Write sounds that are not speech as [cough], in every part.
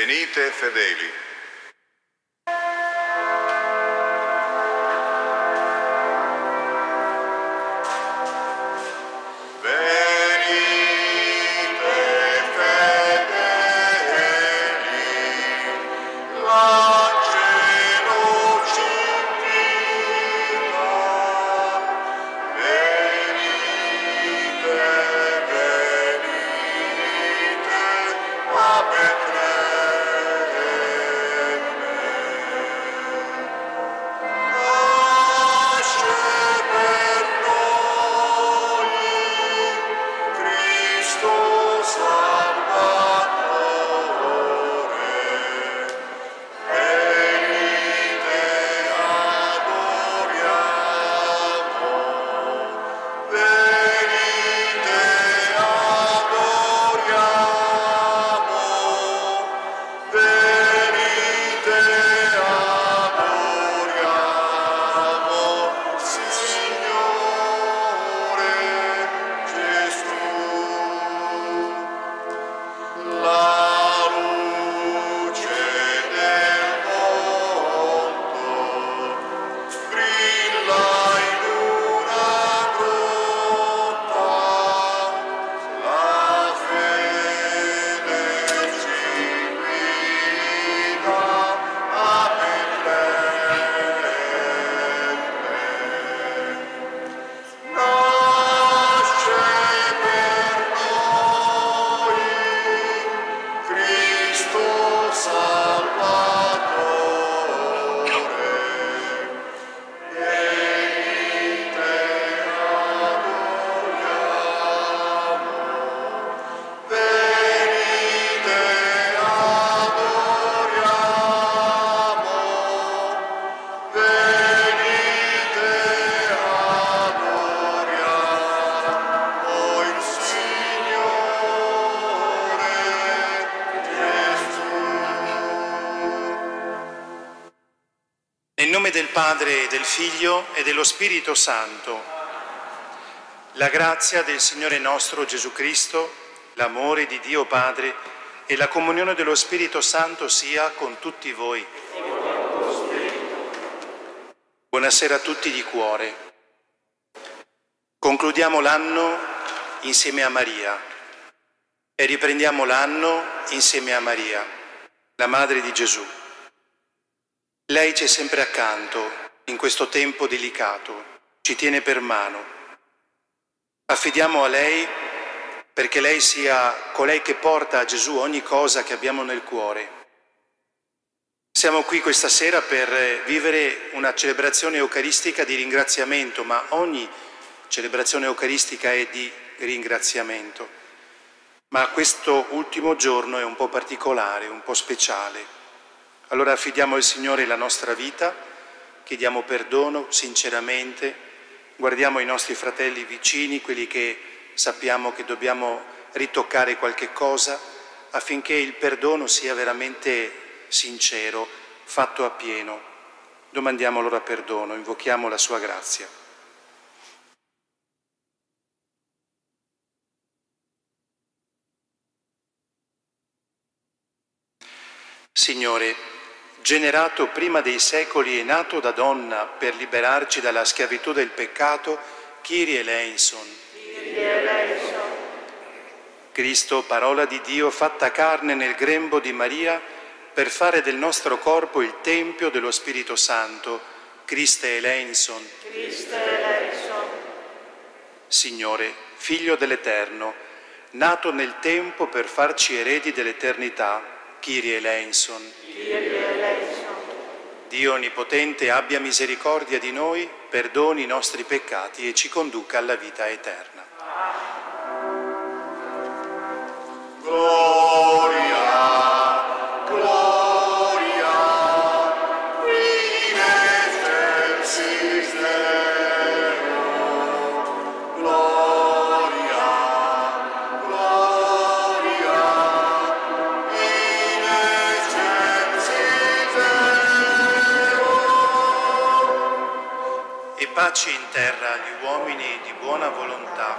Venite fedeli. Padre, del Figlio e dello Spirito Santo, la grazia del Signore nostro Gesù Cristo, l'amore di Dio Padre e la comunione dello Spirito Santo sia con tutti voi. Buonasera a tutti di cuore. Concludiamo l'anno insieme a Maria e riprendiamo l'anno insieme a Maria, la Madre di Gesù. Lei c'è sempre accanto in questo tempo delicato, ci tiene per mano. Affidiamo a lei perché lei sia colei che porta a Gesù ogni cosa che abbiamo nel cuore. Siamo qui questa sera per vivere una celebrazione eucaristica di ringraziamento, ma ogni celebrazione eucaristica è di ringraziamento. Ma questo ultimo giorno è un po' particolare, un po' speciale. Allora affidiamo al Signore la nostra vita, chiediamo perdono sinceramente, guardiamo i nostri fratelli vicini, quelli che sappiamo che dobbiamo ritoccare qualche cosa, affinché il perdono sia veramente sincero, fatto a pieno. Domandiamo allora perdono, invochiamo la sua grazia. Signore, generato prima dei secoli e nato da donna per liberarci dalla schiavitù del peccato, Kyrie eleison. Cristo, parola di Dio fatta carne nel grembo di Maria, per fare del nostro corpo il tempio dello Spirito Santo, Christe eleison. Signore, Figlio dell'Eterno, nato nel tempo per farci eredi dell'eternità, Kyrie eleison. Dio Onnipotente abbia misericordia di noi, perdoni i nostri peccati e ci conduca alla vita eterna. Gloria, terra agli uomini di buona volontà.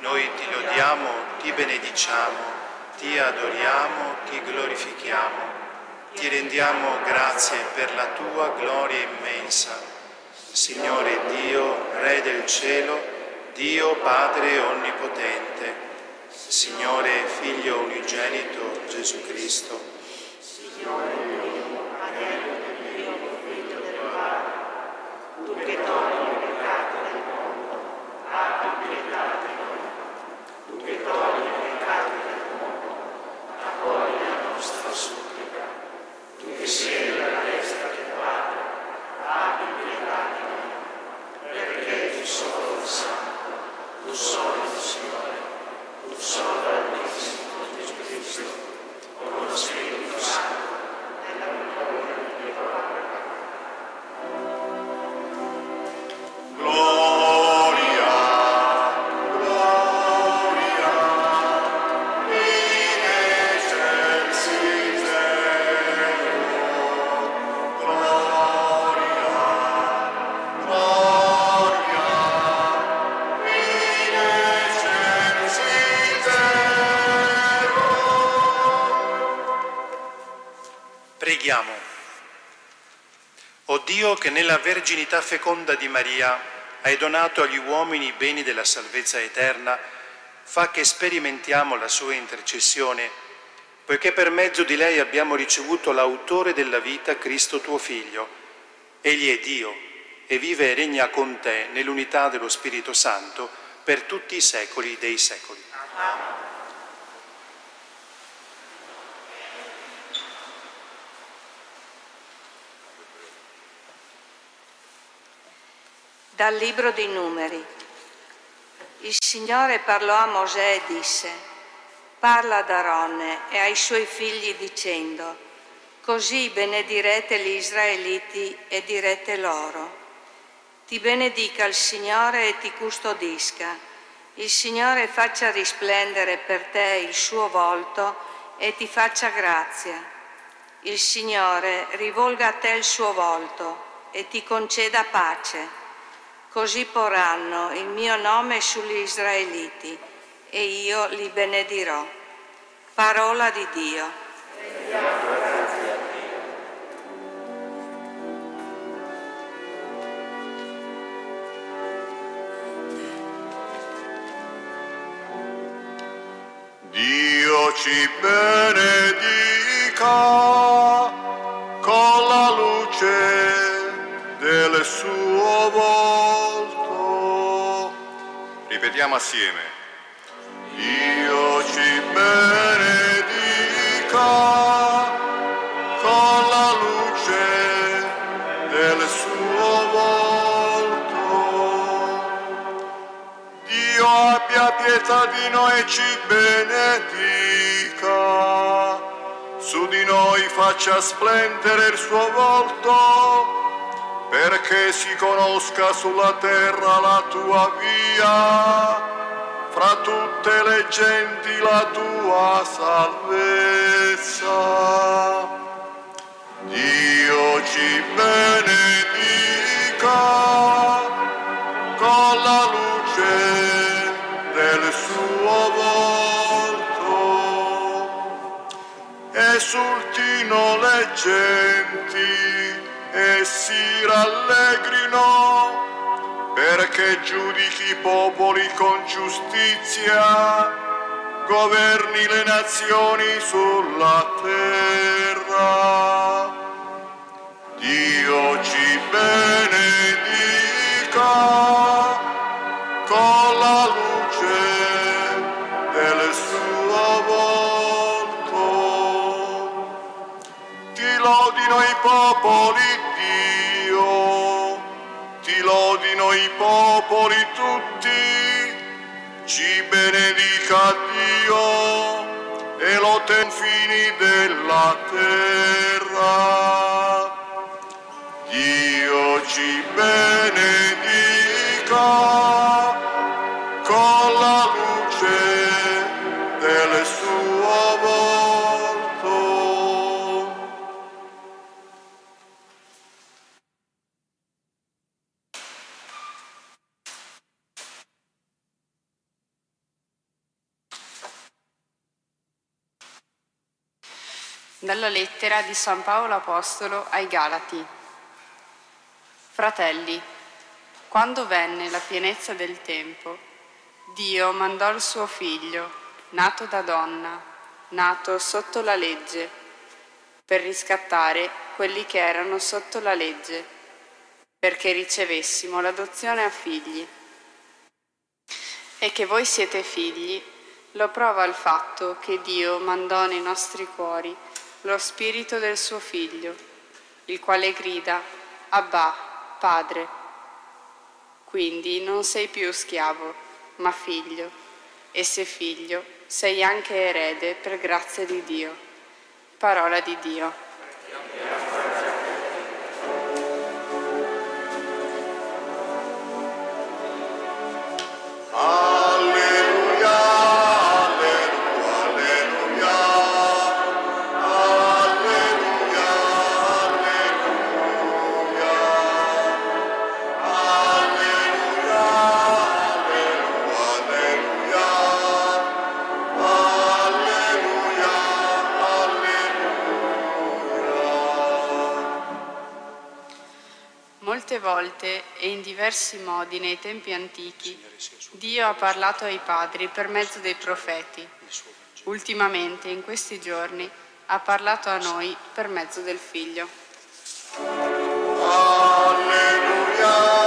Noi ti lodiamo, ti benediciamo, ti adoriamo, ti glorifichiamo. ti rendiamo grazie per la tua gloria immensa. Signore Dio, Re del cielo, Dio Padre Onnipotente, Signore Figlio Unigenito Gesù Cristo, Gloria, che nella verginità feconda di Maria hai donato agli uomini i beni della salvezza eterna, fa che sperimentiamo la sua intercessione, poiché per mezzo di lei abbiamo ricevuto l'autore della vita, Cristo tuo Figlio. Egli è Dio e vive e regna con te nell'unità dello Spirito Santo per tutti i secoli dei secoli. Dal Libro dei Numeri. Il Signore parlò a Mosè e disse, parla ad Aronne e ai suoi figli dicendo, così benedirete gli Israeliti e direte loro, ti benedica il Signore e ti custodisca, il Signore faccia risplendere per te il suo volto e ti faccia grazia, il Signore rivolga a te il suo volto e ti conceda pace. Così porranno il mio nome sugli Israeliti e io li benedirò. Parola di Dio. Dio ci benedica Ripetiamo assieme. Dio ci benedica con la luce del suo volto. Dio abbia pietà di noi e ci benedica, su di noi faccia splendere il suo volto, perché si conosca sulla terra la tua via, fra tutte le genti la tua salvezza. Dio ci benedica con la luce del suo volto. Esultino le genti e si rallegrino perché giudichi i popoli con giustizia, governi le nazioni sulla terra. Dio ci benedica con la luce del suo volto. Ti lodino i popoli, i popoli tutti, ci benedica Dio e lo confini della terra. Dio ci benedica con la luce Dalla lettera di San Paolo Apostolo ai Galati. Fratelli, quando venne la pienezza del tempo, Dio mandò il suo figlio, nato da donna, nato sotto la legge, per riscattare quelli che erano sotto la legge, perché ricevessimo l'adozione a figli. E che voi siete figli lo prova il fatto che Dio mandò nei nostri cuori lo spirito del suo figlio, il quale grida, Abba, Padre. Quindi non sei più schiavo, ma figlio, e se figlio, sei anche erede per grazia di Dio. Parola di Dio. Molte volte e in diversi modi nei tempi antichi Dio ha parlato ai padri per mezzo dei profeti. Ultimamente, in questi giorni, ha parlato a noi per mezzo del Figlio. Il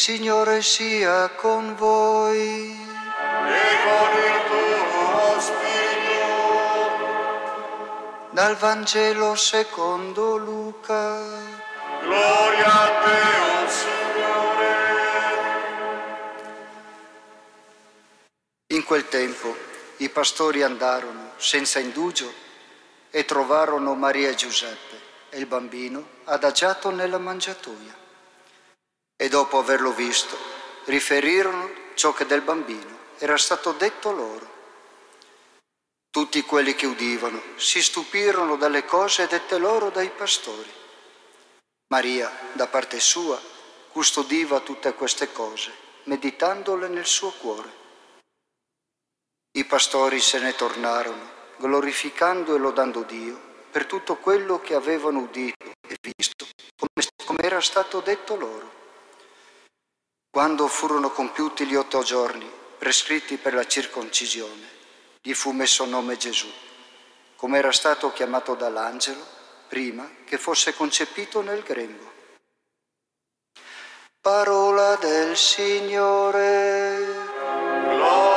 Signore sia con voi. e con il tuo spirito. Dal Vangelo secondo Luca. Gloria a te, o Signore. In quel tempo i pastori andarono senza indugio e trovarono Maria e Giuseppe e il bambino adagiato nella mangiatoia. E dopo averlo visto, riferirono ciò che del bambino era stato detto loro. Tutti quelli che udivano si stupirono dalle cose dette loro dai pastori. Maria, da parte sua, custodiva tutte queste cose, meditandole nel suo cuore. I pastori se ne tornarono, glorificando e lodando Dio per tutto quello che avevano udito e visto, come, come era stato detto loro. Quando furono compiuti gli otto giorni prescritti per la circoncisione, gli fu messo nome Gesù, come era stato chiamato dall'angelo prima che fosse concepito nel grembo. Parola del Signore. Gloria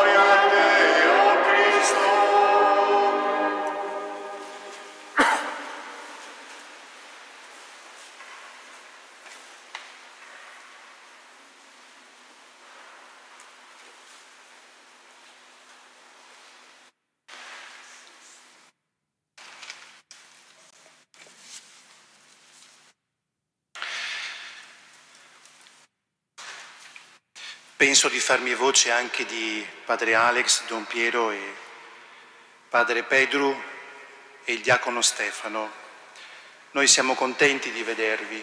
Penso di farmi voce anche di padre Alex, Don Piero e padre Pedro e il diacono Stefano. Noi siamo contenti di vedervi,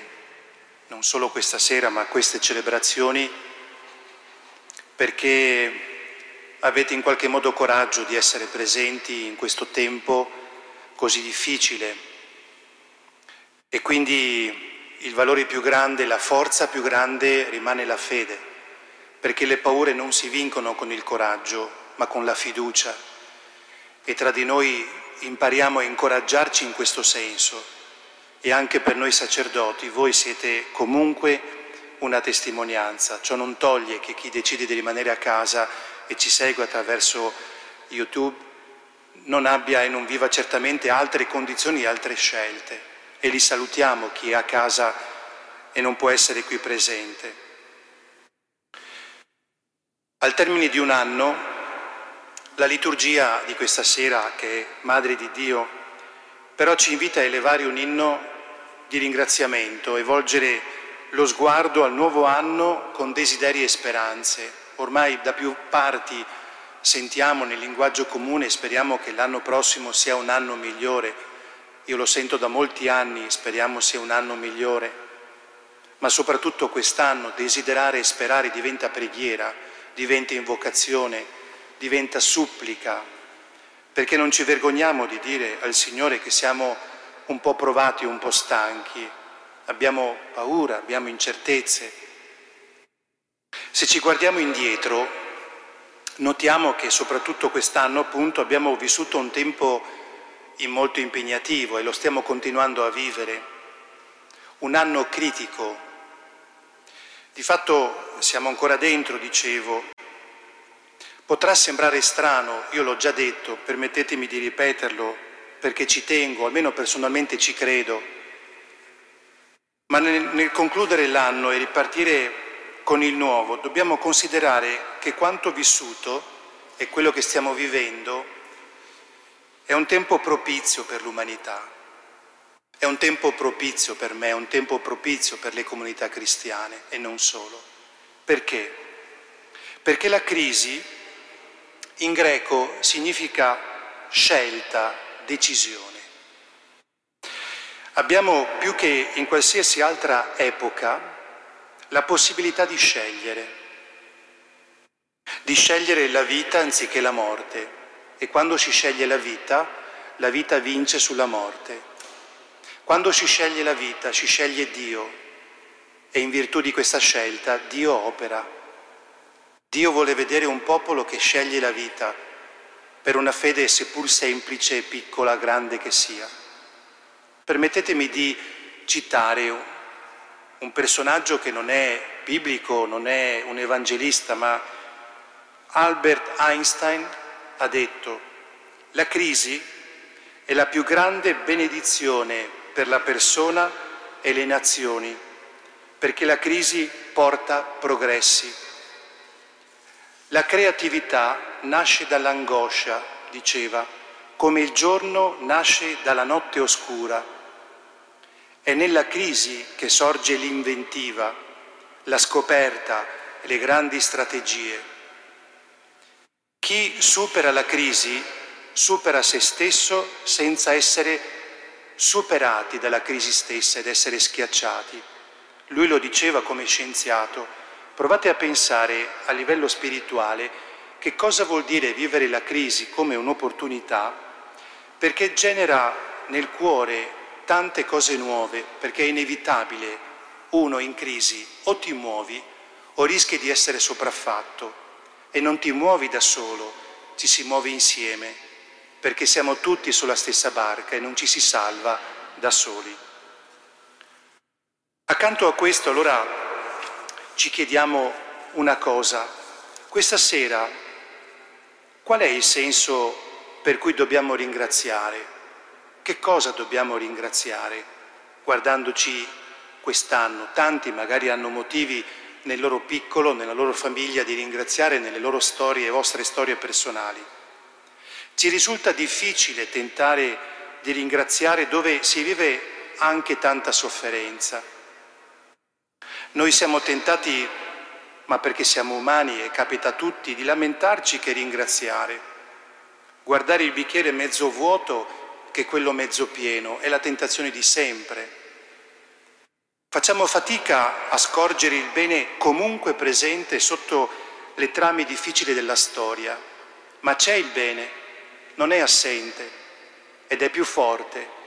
non solo questa sera, ma queste celebrazioni, perché avete in qualche modo coraggio di essere presenti in questo tempo così difficile. E quindi il valore più grande, la forza più grande rimane la fede, perché le paure non si vincono con il coraggio, ma con la fiducia. E tra di noi impariamo a incoraggiarci in questo senso. E anche per noi sacerdoti, voi siete comunque una testimonianza. Ciò non toglie che chi decide di rimanere a casa e ci segue attraverso YouTube non abbia e non viva certamente altre condizioni e altre scelte. E li salutiamo chi è a casa e non può essere qui presente. Al termine di un anno, la liturgia di questa sera, che è Madre di Dio, però ci invita a elevare un inno di ringraziamento e volgere lo sguardo al nuovo anno con desideri e speranze. Ormai da più parti sentiamo nel linguaggio comune speriamo che l'anno prossimo sia un anno migliore. Io lo sento da molti anni, speriamo sia un anno migliore. Ma soprattutto quest'anno desiderare e sperare diventa preghiera, diventa invocazione, diventa supplica, perché non ci vergogniamo di dire al Signore che siamo un po' provati, un po' stanchi, abbiamo paura, abbiamo incertezze. Se ci guardiamo indietro, notiamo che soprattutto quest'anno appunto abbiamo vissuto un tempo molto impegnativo e lo stiamo continuando a vivere, un anno critico. Di fatto siamo ancora dentro, dicevo. Potrà sembrare strano, io l'ho già detto, permettetemi di ripeterlo perché ci tengo, almeno personalmente ci credo, ma nel, nel concludere l'anno e ripartire con il nuovo dobbiamo considerare che quanto vissuto e quello che stiamo vivendo è un tempo propizio per l'umanità, è un tempo propizio per me, è un tempo propizio per le comunità cristiane e non solo. Perché? Perché la crisi in greco significa scelta, decisione. Abbiamo più che in qualsiasi altra epoca la possibilità di scegliere, di scegliere la vita anziché la morte. E quando si sceglie la vita, la vita vince sulla morte. Quando si sceglie la vita, si sceglie Dio e in virtù di questa scelta Dio opera. Dio vuole vedere un popolo che sceglie la vita per una fede seppur semplice, piccola, grande che sia. Permettetemi di citare un personaggio che non è biblico, non è un evangelista, ma Albert Einstein ha detto la crisi è la più grande benedizione per la persona e le nazioni, perché la crisi porta progressi. La creatività nasce dall'angoscia, diceva, come il giorno nasce dalla notte oscura è nella crisi che sorge l'inventiva, la scoperta le grandi strategie. Chi supera la crisi supera se stesso senza essere superati dalla crisi stessa ed essere schiacciati. Lui lo diceva come scienziato. Provate a pensare a livello spirituale che cosa vuol dire vivere la crisi come un'opportunità, perché genera nel cuore tante cose nuove, perché è inevitabile, uno in crisi o ti muovi o rischi di essere sopraffatto e non ti muovi da solo, ci si muove insieme, perché siamo tutti sulla stessa barca e non ci si salva da soli. Accanto a questo allora ci chiediamo una cosa, questa sera qual è il senso per cui dobbiamo ringraziare? Che cosa dobbiamo ringraziare guardandoci quest'anno? Tanti magari hanno motivi nel loro piccolo, nella loro famiglia di ringraziare nelle loro storie, vostre storie personali. Ci risulta difficile tentare di ringraziare dove si vive anche tanta sofferenza. Noi siamo tentati, ma perché siamo umani e capita a tutti, di lamentarci che ringraziare. Guardare il bicchiere mezzo vuoto che quello mezzo pieno, è la tentazione di sempre. Facciamo fatica a scorgere il bene comunque presente sotto le trame difficili della storia, ma c'è il bene, non è assente ed è più forte.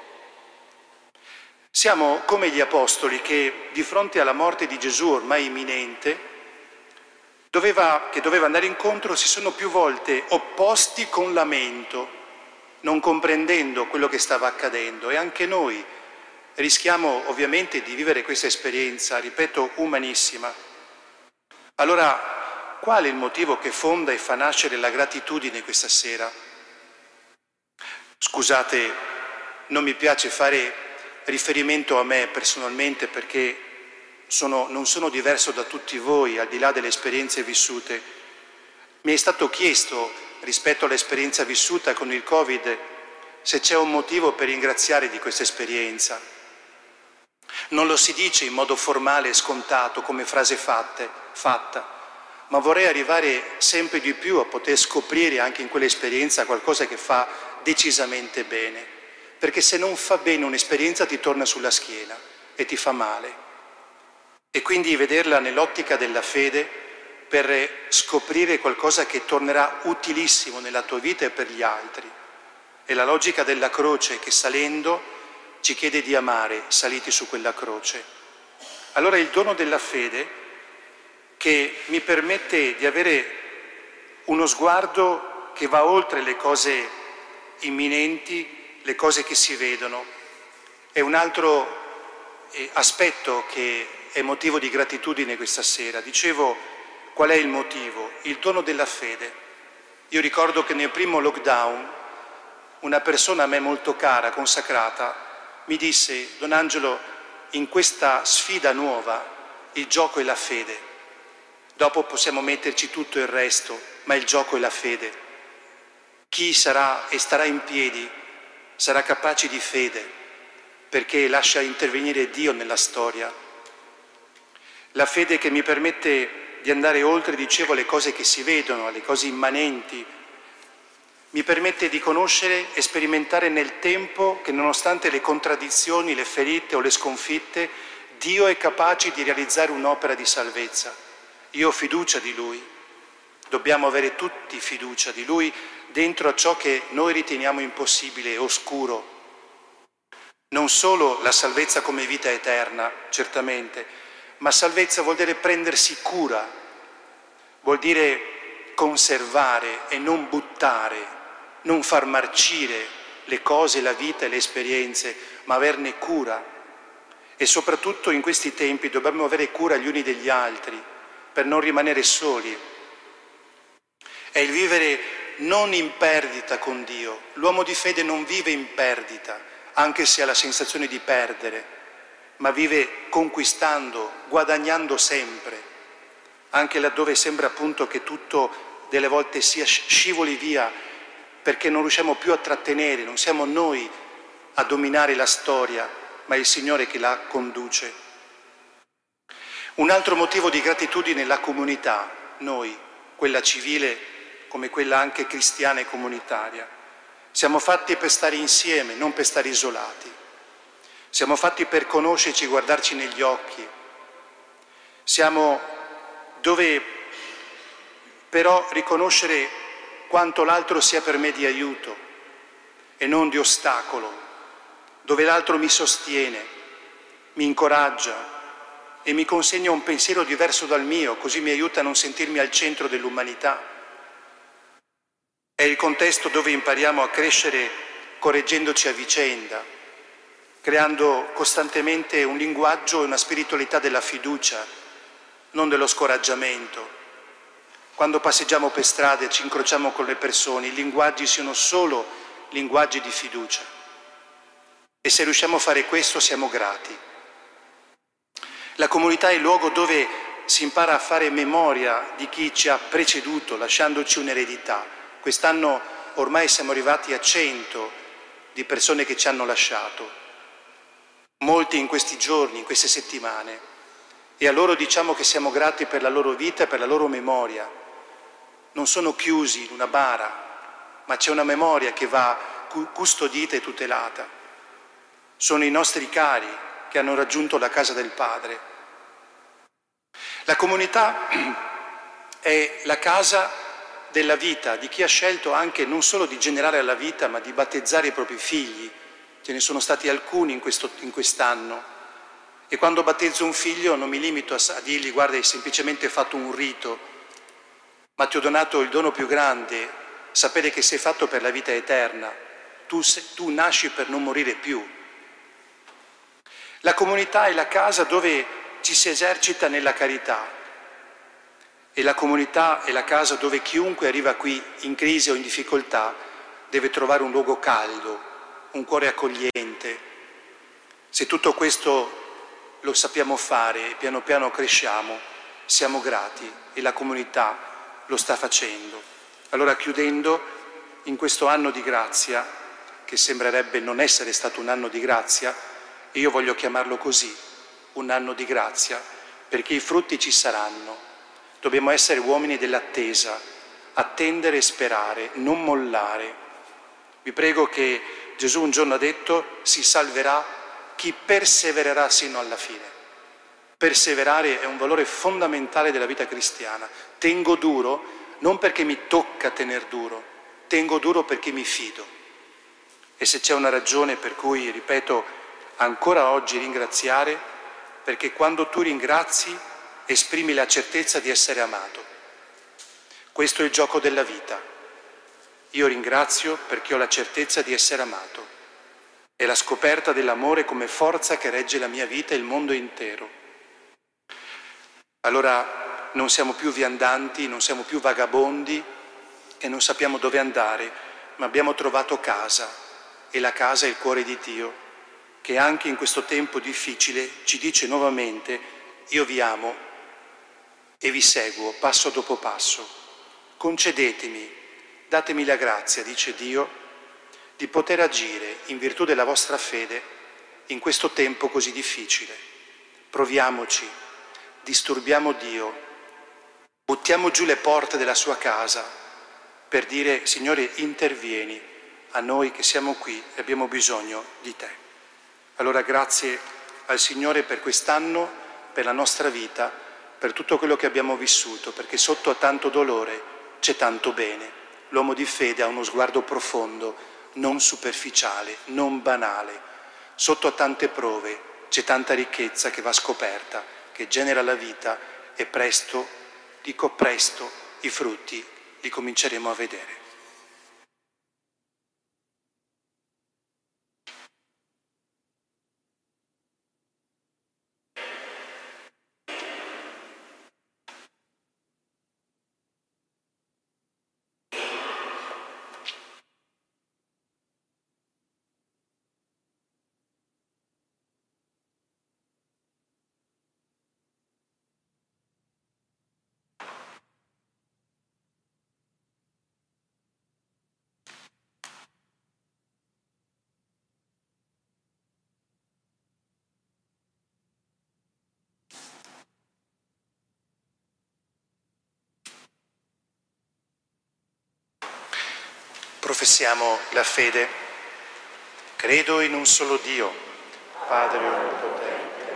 Siamo come gli apostoli che di fronte alla morte di Gesù ormai imminente, doveva, che doveva andare incontro, si sono più volte opposti con lamento non comprendendo quello che stava accadendo e anche noi rischiamo ovviamente di vivere questa esperienza, ripeto, umanissima. Allora, qual è il motivo che fonda e fa nascere la gratitudine questa sera? Scusate, non mi piace fare riferimento a me personalmente perché sono, non sono diverso da tutti voi, al di là delle esperienze vissute. Mi è stato chiesto rispetto all'esperienza vissuta con il Covid, se c'è un motivo per ringraziare di questa esperienza. Non lo si dice in modo formale e scontato come frase fatte, fatta, ma vorrei arrivare sempre di più a poter scoprire anche in quell'esperienza qualcosa che fa decisamente bene. Perché se non fa bene un'esperienza ti torna sulla schiena e ti fa male. E quindi vederla nell'ottica della fede per scoprire qualcosa che tornerà utilissimo nella tua vita e per gli altri. È la logica della croce che salendo ci chiede di amare saliti su quella croce. Allora il dono della fede che mi permette di avere uno sguardo che va oltre le cose imminenti, le cose che si vedono. È un altro eh, aspetto che è motivo di gratitudine questa sera. Dicevo qual è il motivo? Il dono della fede. Io ricordo che nel primo lockdown una persona a me molto cara, consacrata, mi disse, Don Angelo, in questa sfida nuova il gioco è la fede. Dopo possiamo metterci tutto il resto, ma il gioco è la fede. Chi sarà e starà in piedi sarà capace di fede, perché lascia intervenire Dio nella storia. La fede che mi permette di andare oltre, dicevo, alle cose che si vedono, alle cose immanenti, mi permette di conoscere e sperimentare nel tempo che nonostante le contraddizioni, le ferite o le sconfitte, Dio è capace di realizzare un'opera di salvezza. Io ho fiducia di Lui, dobbiamo avere tutti fiducia di Lui dentro a ciò che noi riteniamo impossibile e oscuro. Non solo la salvezza come vita eterna, certamente, ma salvezza vuol dire prendersi cura, vuol dire conservare e non buttare, non far marcire le cose, la vita e le esperienze, ma averne cura. E soprattutto in questi tempi dobbiamo avere cura gli uni degli altri per non rimanere soli. È il vivere non in perdita con Dio. L'uomo di fede non vive in perdita, anche se ha la sensazione di perdere, ma vive conquistando, guadagnando sempre, anche laddove sembra appunto che tutto delle volte sia scivoli via perché non riusciamo più a trattenere, non siamo noi a dominare la storia, ma è il Signore che la conduce. Un altro motivo di gratitudine è la comunità, noi, quella civile come quella anche cristiana e comunitaria. Siamo fatti per stare insieme, non per stare isolati. Siamo fatti per conoscerci, guardarci negli occhi. Siamo dove però riconoscere quanto l'altro sia per me di aiuto e non di ostacolo, dove l'altro mi sostiene, mi incoraggia e mi consegna un pensiero diverso dal mio, così mi aiuta a non sentirmi al centro dell'umanità. È il contesto dove impariamo a crescere correggendoci a vicenda, creando costantemente un linguaggio e una spiritualità della fiducia, non dello scoraggiamento quando passeggiamo per strada e ci incrociamo con le persone, i linguaggi siano solo linguaggi di fiducia. E se riusciamo a fare questo siamo grati. La comunità è il luogo dove si impara a fare memoria di chi ci ha preceduto, lasciandoci un'eredità. Quest'anno ormai siamo arrivati a cento di persone che ci hanno lasciato, molti in questi giorni, in queste settimane. E a loro diciamo che siamo grati per la loro vita e per la loro memoria, non sono chiusi in una bara, ma c'è una memoria che va custodita e tutelata. Sono i nostri cari che hanno raggiunto la casa del Padre. La comunità [clears throat] è la casa della vita, di chi ha scelto anche non solo di generare la vita, ma di battezzare i propri figli. Ce ne sono stati alcuni in, questo, in quest'anno. E quando battezzo un figlio non mi limito a, dirgli guarda hai semplicemente fatto un rito, ma ti ho donato il dono più grande, sapere che sei fatto per la vita eterna. Tu, tu nasci per non morire più. La comunità è la casa dove ci si esercita nella carità e la comunità è la casa dove chiunque arriva qui in crisi o in difficoltà deve trovare un luogo caldo, un cuore accogliente. Se tutto questo lo sappiamo fare e piano piano cresciamo, siamo grati e la comunità lo sta facendo. Allora chiudendo, in questo anno di grazia, che sembrerebbe non essere stato un anno di grazia, io voglio chiamarlo così, un anno di grazia, perché i frutti ci saranno. Dobbiamo essere uomini dell'attesa, attendere e sperare, non mollare. Vi prego che Gesù un giorno ha detto si salverà chi persevererà sino alla fine. Perseverare è un valore fondamentale della vita cristiana. Tengo duro non perché mi tocca tener duro, tengo duro perché mi fido. E se c'è una ragione per cui, ripeto, ancora oggi ringraziare, perché quando tu ringrazi esprimi la certezza di essere amato. Questo è il gioco della vita. Io ringrazio perché ho la certezza di essere amato. È la scoperta dell'amore come forza che regge la mia vita e il mondo intero. Allora non siamo più viandanti, non siamo più vagabondi e non sappiamo dove andare, ma abbiamo trovato casa e la casa è il cuore di Dio, che anche in questo tempo difficile ci dice nuovamente, io vi amo e vi seguo passo dopo passo. Concedetemi, datemi la grazia, dice Dio, di poter agire in virtù della vostra fede in questo tempo così difficile. Proviamoci, disturbiamo Dio, buttiamo giù le porte della sua casa per dire, Signore, intervieni a noi che siamo qui e abbiamo bisogno di te. Allora grazie al Signore per quest'anno, per la nostra vita, per tutto quello che abbiamo vissuto, perché sotto a tanto dolore c'è tanto bene. L'uomo di fede ha uno sguardo profondo, non superficiale, non banale. Sotto a tante prove c'è tanta ricchezza che va scoperta, che genera la vita e presto, dico presto, i frutti li cominceremo a vedere. Professiamo la fede. Credo in un solo Dio, Padre Onnipotente,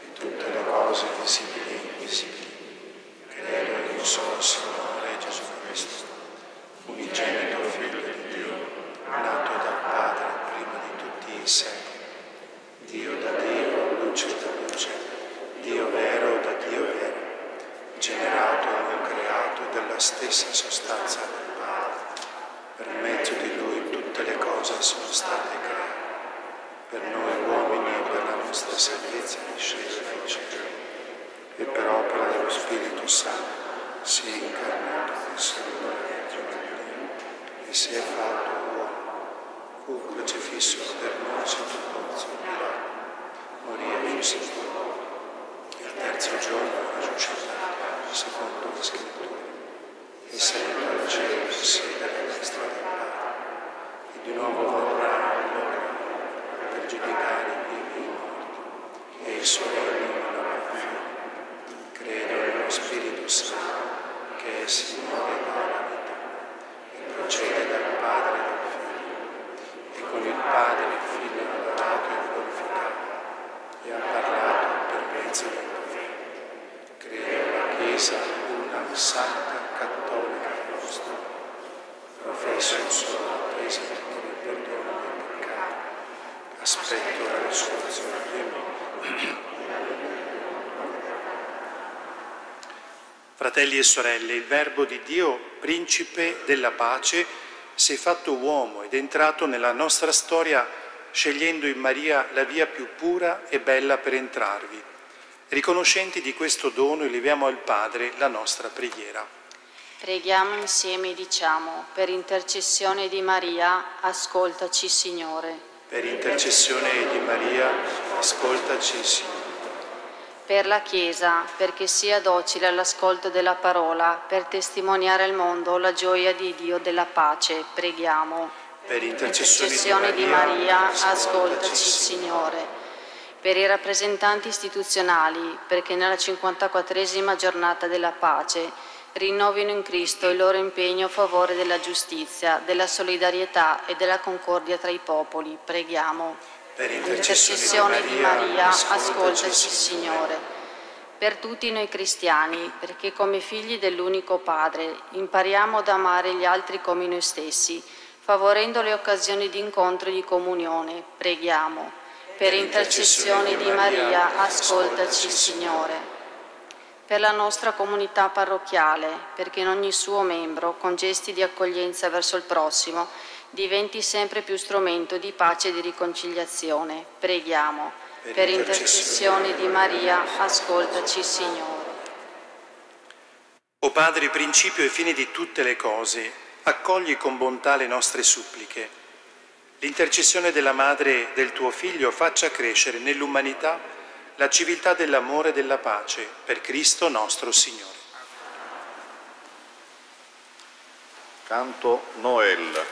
di tutte le cose visibili e invisibili. Credo in un solo Signore Gesù Cristo, unigenito Figlio di Dio, nato dal Padre prima di tutti i secoli. Dio da Dio, luce da luce, Dio vero da Dio vero, generato e non creato della stessa sostanza del Padre. Per mezzo di Lui tutte le cose sono state create. Per noi uomini e per la nostra salvezza discese dal cielo. E per opera dello Spirito Santo si è incarnato nel dentro di Dio e si è fatto uomo. Fu crocifisso per noi sotto Pilato. Morì e fu sepolto. Il terzo giorno risuscitato, secondo le scritture e salito al cielo siede alla destra del Padre, e di nuovo verrà allora per giudicare i vivi e i morti, e il suo regno non avrà fine. Credo nello Spirito Santo, che è Signore della vita, e procede dal Padre e dal Figlio, e con il Padre e il Figlio ha adorato e glorificato, e ha parlato per mezzo del profeta. Credo nella Chiesa una santa cattolica. Il suo battesimo per il perdono dei peccati. Aspetto la risurrezione morti. Fratelli e sorelle, il Verbo di Dio, principe della pace, si è fatto uomo ed è entrato nella nostra storia scegliendo in Maria la via più pura e bella per entrarvi. Riconoscenti di questo dono, eleviamo al Padre la nostra preghiera. Preghiamo insieme e diciamo, per intercessione di Maria, ascoltaci Signore. Per intercessione di Maria, ascoltaci, Signore. Per la Chiesa, perché sia docile all'ascolto della parola, per testimoniare al mondo la gioia di Dio della pace, preghiamo. Per intercessione di Maria, ascoltaci, Signore. Per i rappresentanti istituzionali, perché nella 54esima giornata della pace rinnovino in Cristo il loro impegno a favore della giustizia, della solidarietà e della concordia tra i popoli, preghiamo. Per Intercessione di Maria, ascoltaci, Signore per tutti noi cristiani, perché come figli dell'unico Padre impariamo ad amare gli altri come noi stessi, favorendo le occasioni di incontro e di comunione. Preghiamo. Per intercessione di Maria, ascoltaci, Signore. Per la nostra comunità parrocchiale, perché in ogni suo membro, con gesti di accoglienza verso il prossimo, diventi sempre più strumento di pace e di riconciliazione. Preghiamo per intercessione di Maria, ascoltaci, Signore. O Padre, principio e fine di tutte le cose, accogli con bontà le nostre suppliche. L'intercessione della Madre del tuo Figlio faccia crescere nell'umanità la civiltà dell'amore e della pace, per Cristo nostro Signore. Canto Noel.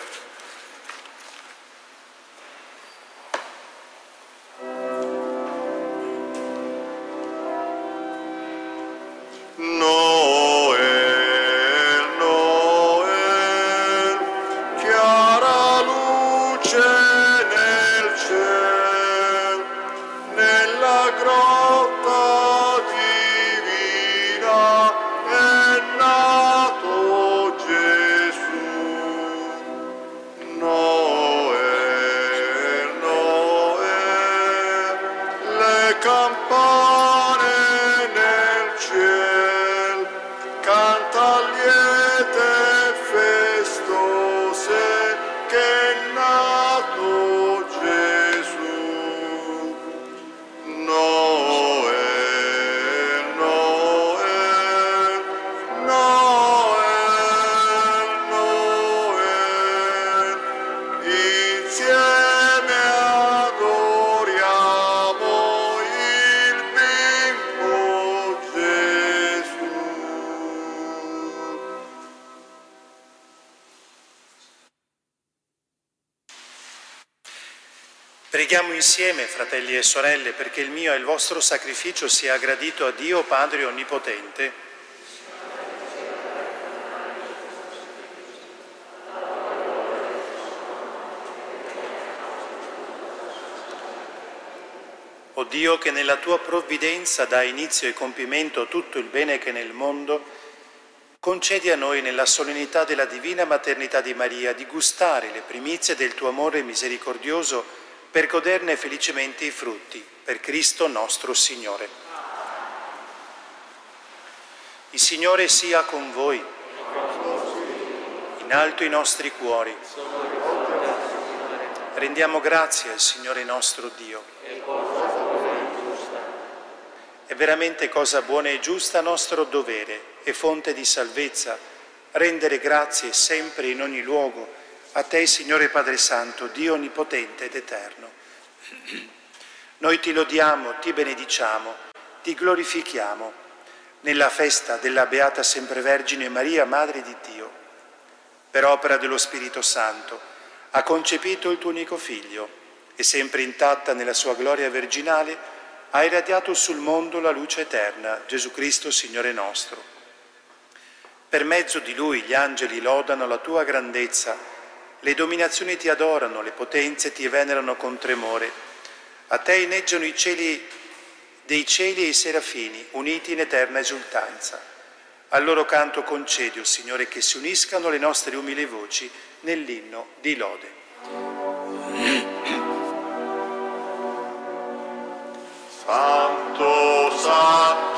Insieme, fratelli e sorelle, perché il mio e il vostro sacrificio sia gradito a Dio Padre Onnipotente. O Dio che nella tua provvidenza dà inizio e compimento a tutto il bene che è nel mondo, concedi a noi nella solennità della divina maternità di Maria di gustare le primizie del tuo amore misericordioso per goderne felicemente i frutti, per Cristo nostro Signore. Il Signore sia con voi. In alto i nostri cuori. Rendiamo grazie al Signore nostro Dio. È veramente cosa buona e giusta nostro dovere e fonte di salvezza rendere grazie sempre in ogni luogo a te, Signore Padre Santo, Dio Onnipotente ed Eterno. Noi ti lodiamo, ti benediciamo, ti glorifichiamo nella festa della Beata Semprevergine Maria, Madre di Dio. Per opera dello Spirito Santo ha concepito il tuo unico Figlio e sempre intatta nella sua gloria virginale ha irradiato sul mondo la luce eterna, Gesù Cristo, Signore nostro. Per mezzo di Lui gli angeli lodano la tua grandezza, le dominazioni ti adorano, le potenze ti venerano con tremore. A te inneggiano i cieli dei cieli e i serafini, uniti in eterna esultanza. Al loro canto concedi, o Signore, che si uniscano le nostre umili voci nell'inno di lode. Santo, santo,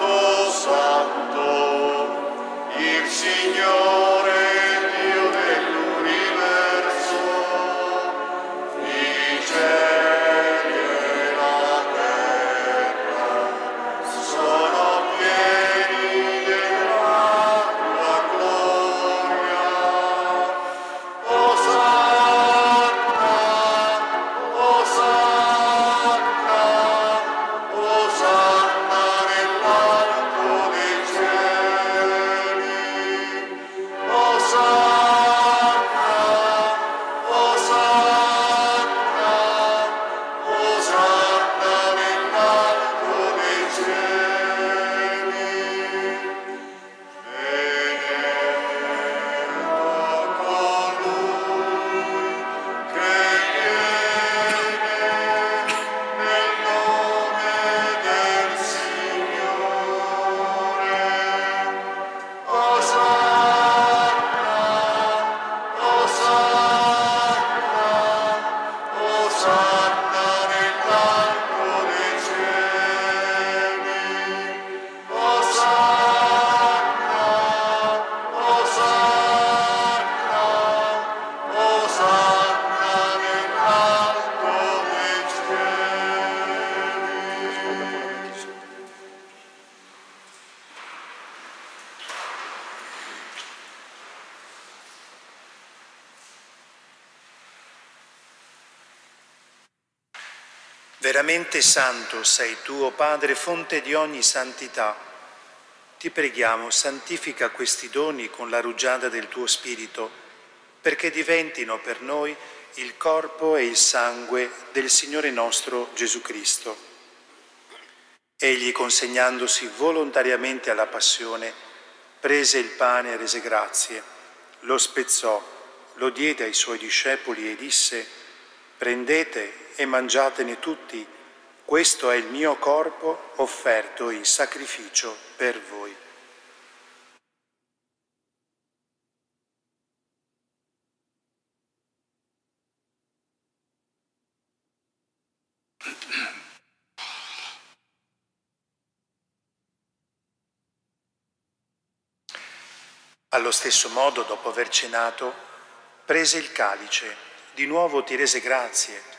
Veramente santo sei tu, o Padre, fonte di ogni santità. Ti preghiamo, santifica questi doni con la rugiada del tuo Spirito, perché diventino per noi il corpo e il sangue del Signore nostro Gesù Cristo. Egli, consegnandosi volontariamente alla passione, prese il pane e rese grazie, lo spezzò, lo diede ai suoi discepoli e disse, prendete e mangiatene tutti, questo è il mio corpo offerto in sacrificio per voi. Allo stesso modo, dopo aver cenato, prese il calice, di nuovo ti rese grazie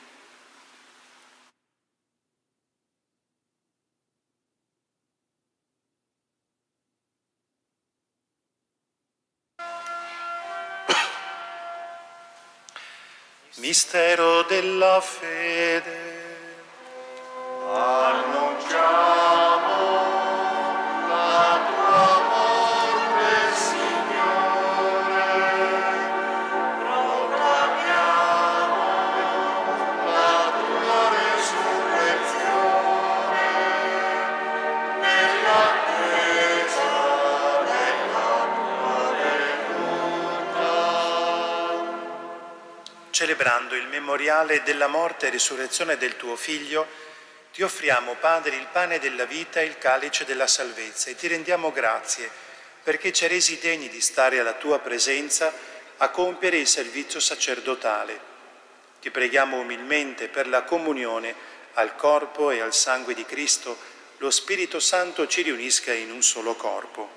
Mistero della fede. Annunciamo Celebrando il memoriale della morte e risurrezione del tuo Figlio, ti offriamo, Padre, il pane della vita e il calice della salvezza e ti rendiamo grazie perché ci hai resi degni di stare alla tua presenza a compiere il servizio sacerdotale. Ti preghiamo umilmente per la comunione al corpo e al sangue di Cristo, lo Spirito Santo ci riunisca in un solo corpo.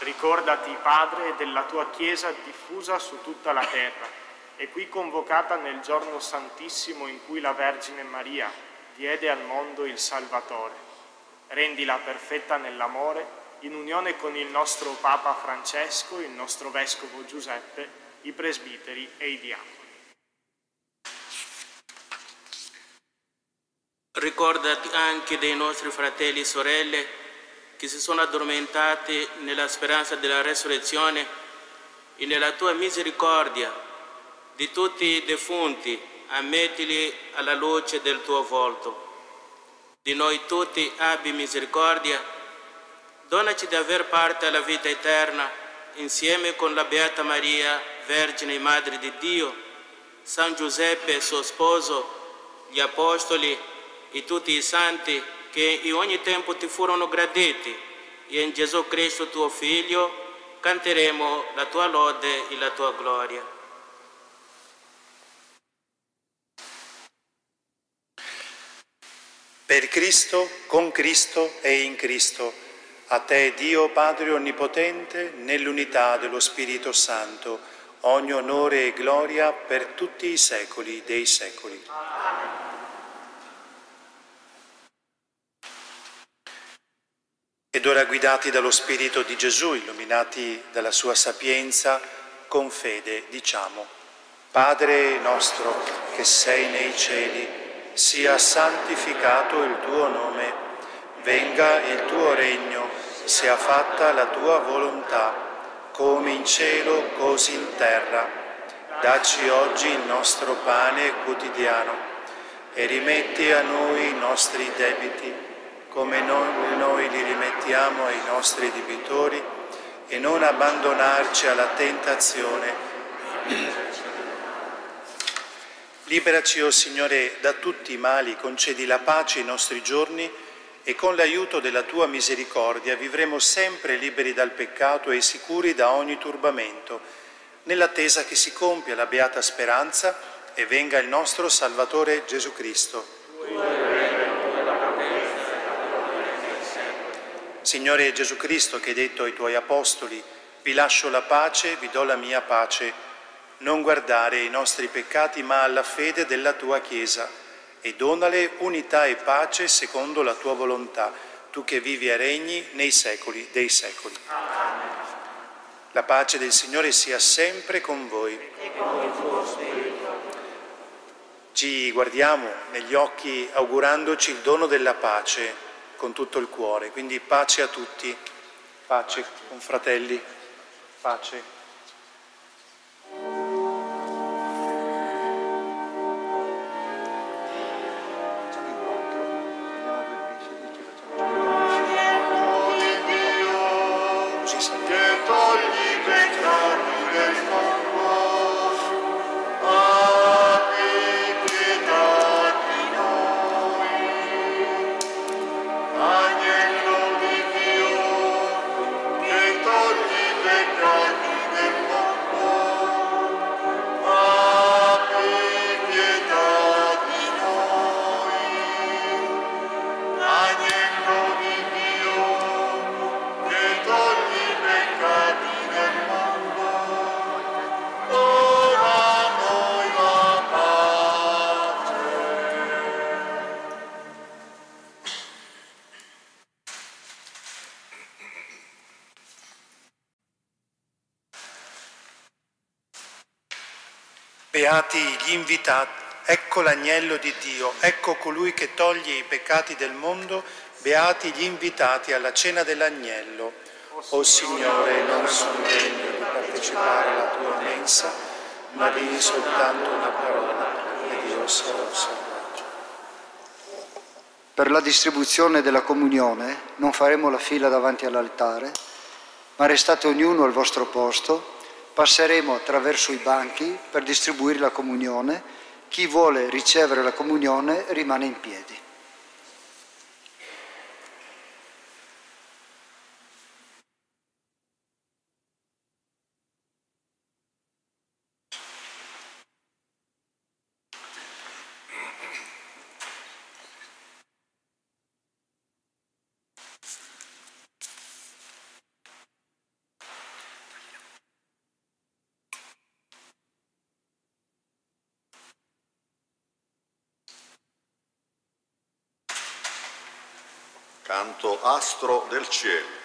Ricordati, Padre, della tua Chiesa diffusa su tutta la terra e qui convocata nel giorno santissimo in cui la Vergine Maria diede al mondo il Salvatore. Rendila perfetta nell'amore, in unione con il nostro Papa Francesco, il nostro Vescovo Giuseppe, i presbiteri e i diaconi. Ricordati anche dei nostri fratelli e sorelle che si sono addormentati nella speranza della resurrezione e nella tua misericordia di tutti i defunti, ammettili alla luce del tuo volto. Di noi tutti abbi misericordia, donaci di aver parte alla vita eterna insieme con la Beata Maria, Vergine e Madre di Dio, San Giuseppe, suo sposo, gli Apostoli e tutti i santi che in ogni tempo ti furono graditi e in Gesù Cristo tuo Figlio canteremo la tua lode e la tua gloria. Per Cristo, con Cristo e in Cristo, a te Dio Padre Onnipotente, nell'unità dello Spirito Santo, ogni onore e gloria per tutti i secoli dei secoli. Ed ora guidati dallo Spirito di Gesù, illuminati dalla sua sapienza, con fede diciamo, Padre nostro che sei nei cieli, sia santificato il tuo nome, venga il tuo regno, sia fatta la tua volontà, come in cielo così in terra. Dacci oggi il nostro pane quotidiano e rimetti a noi i nostri debiti, come noi, noi li rimettiamo ai nostri debitori, e non abbandonarci alla tentazione Liberaci, o oh Signore, da tutti i mali, concedi la pace ai nostri giorni e con l'aiuto della tua misericordia vivremo sempre liberi dal peccato e sicuri da ogni turbamento, nell'attesa che si compia la beata speranza e venga il nostro Salvatore Gesù Cristo. Signore Gesù Cristo, che hai detto ai tuoi apostoli, vi lascio la pace, vi do la mia pace non guardare ai nostri peccati ma alla fede della tua Chiesa e donale unità e pace secondo la tua volontà, tu che vivi e regni nei secoli dei secoli. Amen. La pace del Signore sia sempre con voi. E con il tuo spirito. Ci guardiamo negli occhi augurandoci il dono della pace con tutto il cuore, quindi pace a tutti, pace con fratelli, pace. Beati gli invitati, ecco l'agnello di Dio, ecco colui che toglie i peccati del mondo, beati gli invitati alla cena dell'agnello. O Signore, non sono degno di partecipare alla tua mensa, ma di soltanto una parola ed io sarò salvato. Per la distribuzione della comunione non faremo la fila davanti all'altare, ma restate ognuno al vostro posto Passeremo attraverso i banchi per distribuire la comunione. Chi vuole ricevere la comunione rimane in piedi. canto Astro del cielo.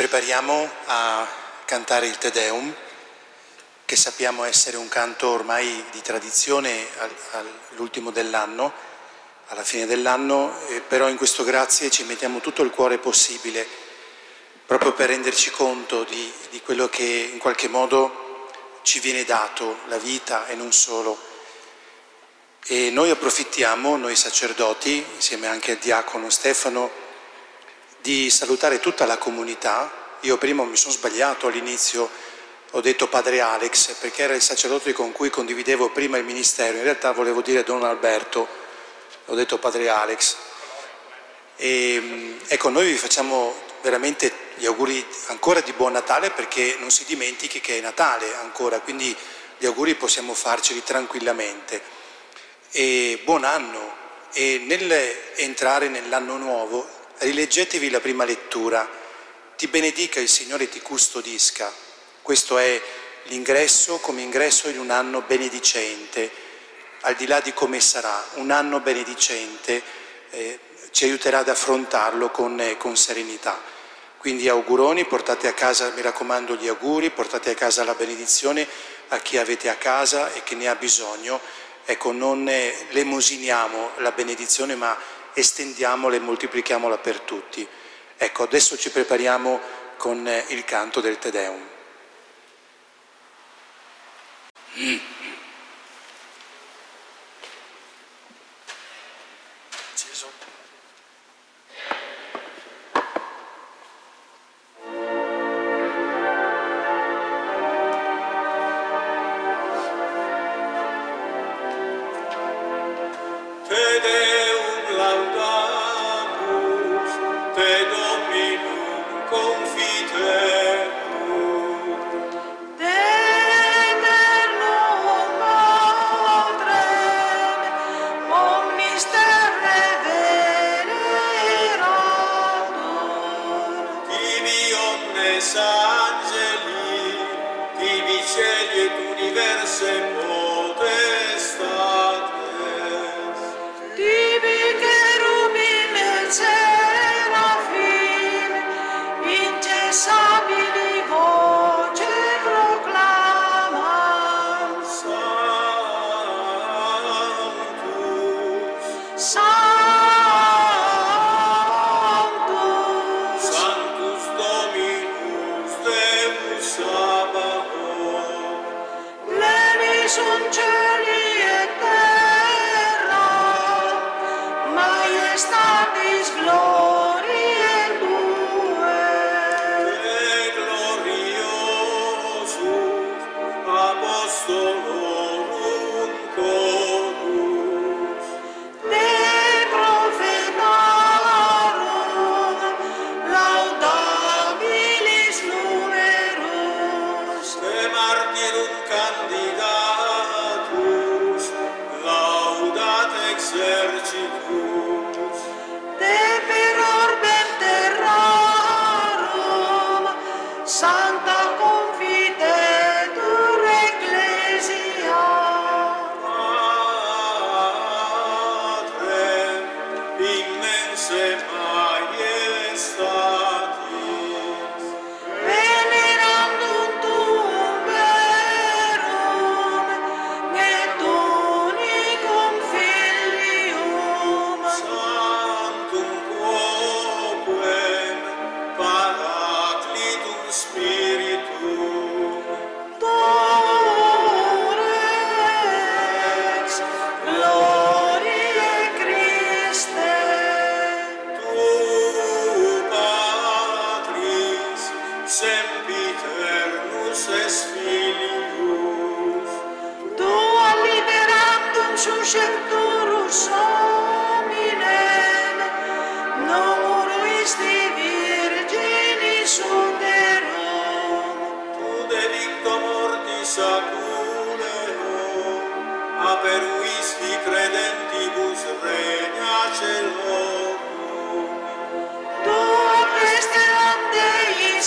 Prepariamo a cantare il Te Deum, che sappiamo essere un canto ormai di tradizione al- all'ultimo dell'anno, alla fine dell'anno, eh, però in questo grazie ci mettiamo tutto il cuore possibile, proprio per renderci conto di, di quello che in qualche modo ci viene dato, la vita e non solo. E noi approfittiamo, noi sacerdoti, insieme anche al diacono Stefano, di salutare tutta la comunità. Io prima mi sono sbagliato all'inizio, ho detto padre Alex perché era il sacerdote con cui condividevo prima il ministero, in realtà volevo dire Don Alberto, ho detto padre Alex. E, ecco, noi vi facciamo veramente gli auguri ancora di buon Natale perché non si dimentichi che è Natale ancora, quindi gli auguri possiamo farceli tranquillamente. E buon anno e nell'entrare nell'anno nuovo rileggetevi la prima lettura. Ti benedica il Signore e ti custodisca. Questo è l'ingresso come ingresso in un anno benedicente, al di là di come sarà, un anno benedicente eh, ci aiuterà ad affrontarlo con, eh, con serenità. Quindi auguroni, portate a casa, mi raccomando, gli auguri, portate a casa la benedizione a chi avete a casa e che ne ha bisogno. Ecco, non eh, lemosiniamo la benedizione, ma estendiamola e moltiplichiamola per tutti. Ecco, adesso ci prepariamo con eh, il canto del Te Deum. So Dove stai dei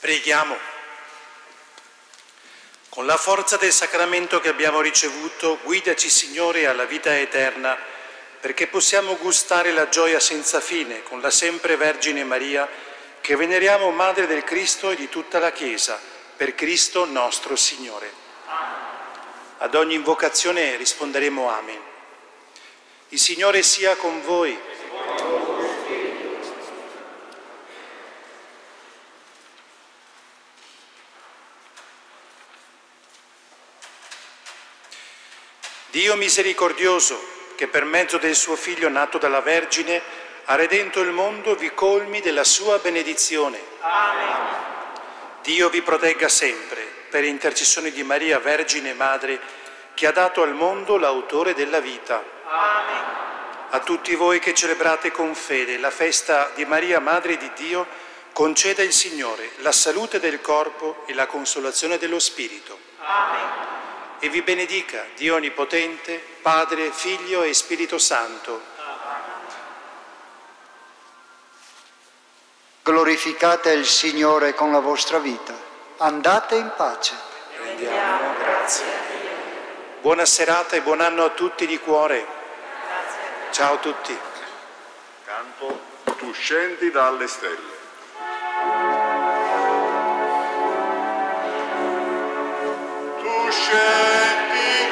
Preghiamo. Con la forza del sacramento che abbiamo ricevuto, guidaci Signore alla vita eterna, perché possiamo gustare la gioia senza fine con la sempre Vergine Maria, che veneriamo Madre del Cristo e di tutta la Chiesa, per Cristo nostro Signore. Ad ogni invocazione risponderemo Amen. Il Signore sia con voi. Dio misericordioso, che per mezzo del suo Figlio nato dalla Vergine, ha redento il mondo, vi colmi della sua benedizione. Amen. Dio vi protegga sempre, per intercessione di Maria, Vergine Madre, che ha dato al mondo l'autore della vita. Amen. A tutti voi che celebrate con fede la festa di Maria, Madre di Dio, conceda il Signore la salute del corpo e la consolazione dello Spirito. Amen. E vi benedica Dio Onnipotente, Padre, Figlio e Spirito Santo. Glorificate il Signore con la vostra vita. Andate in pace. Rendiamo grazie a Dio. Buona serata e buon anno a tutti di cuore. Ciao a tutti. Canto Tu scendi dalle stelle. Tu scendi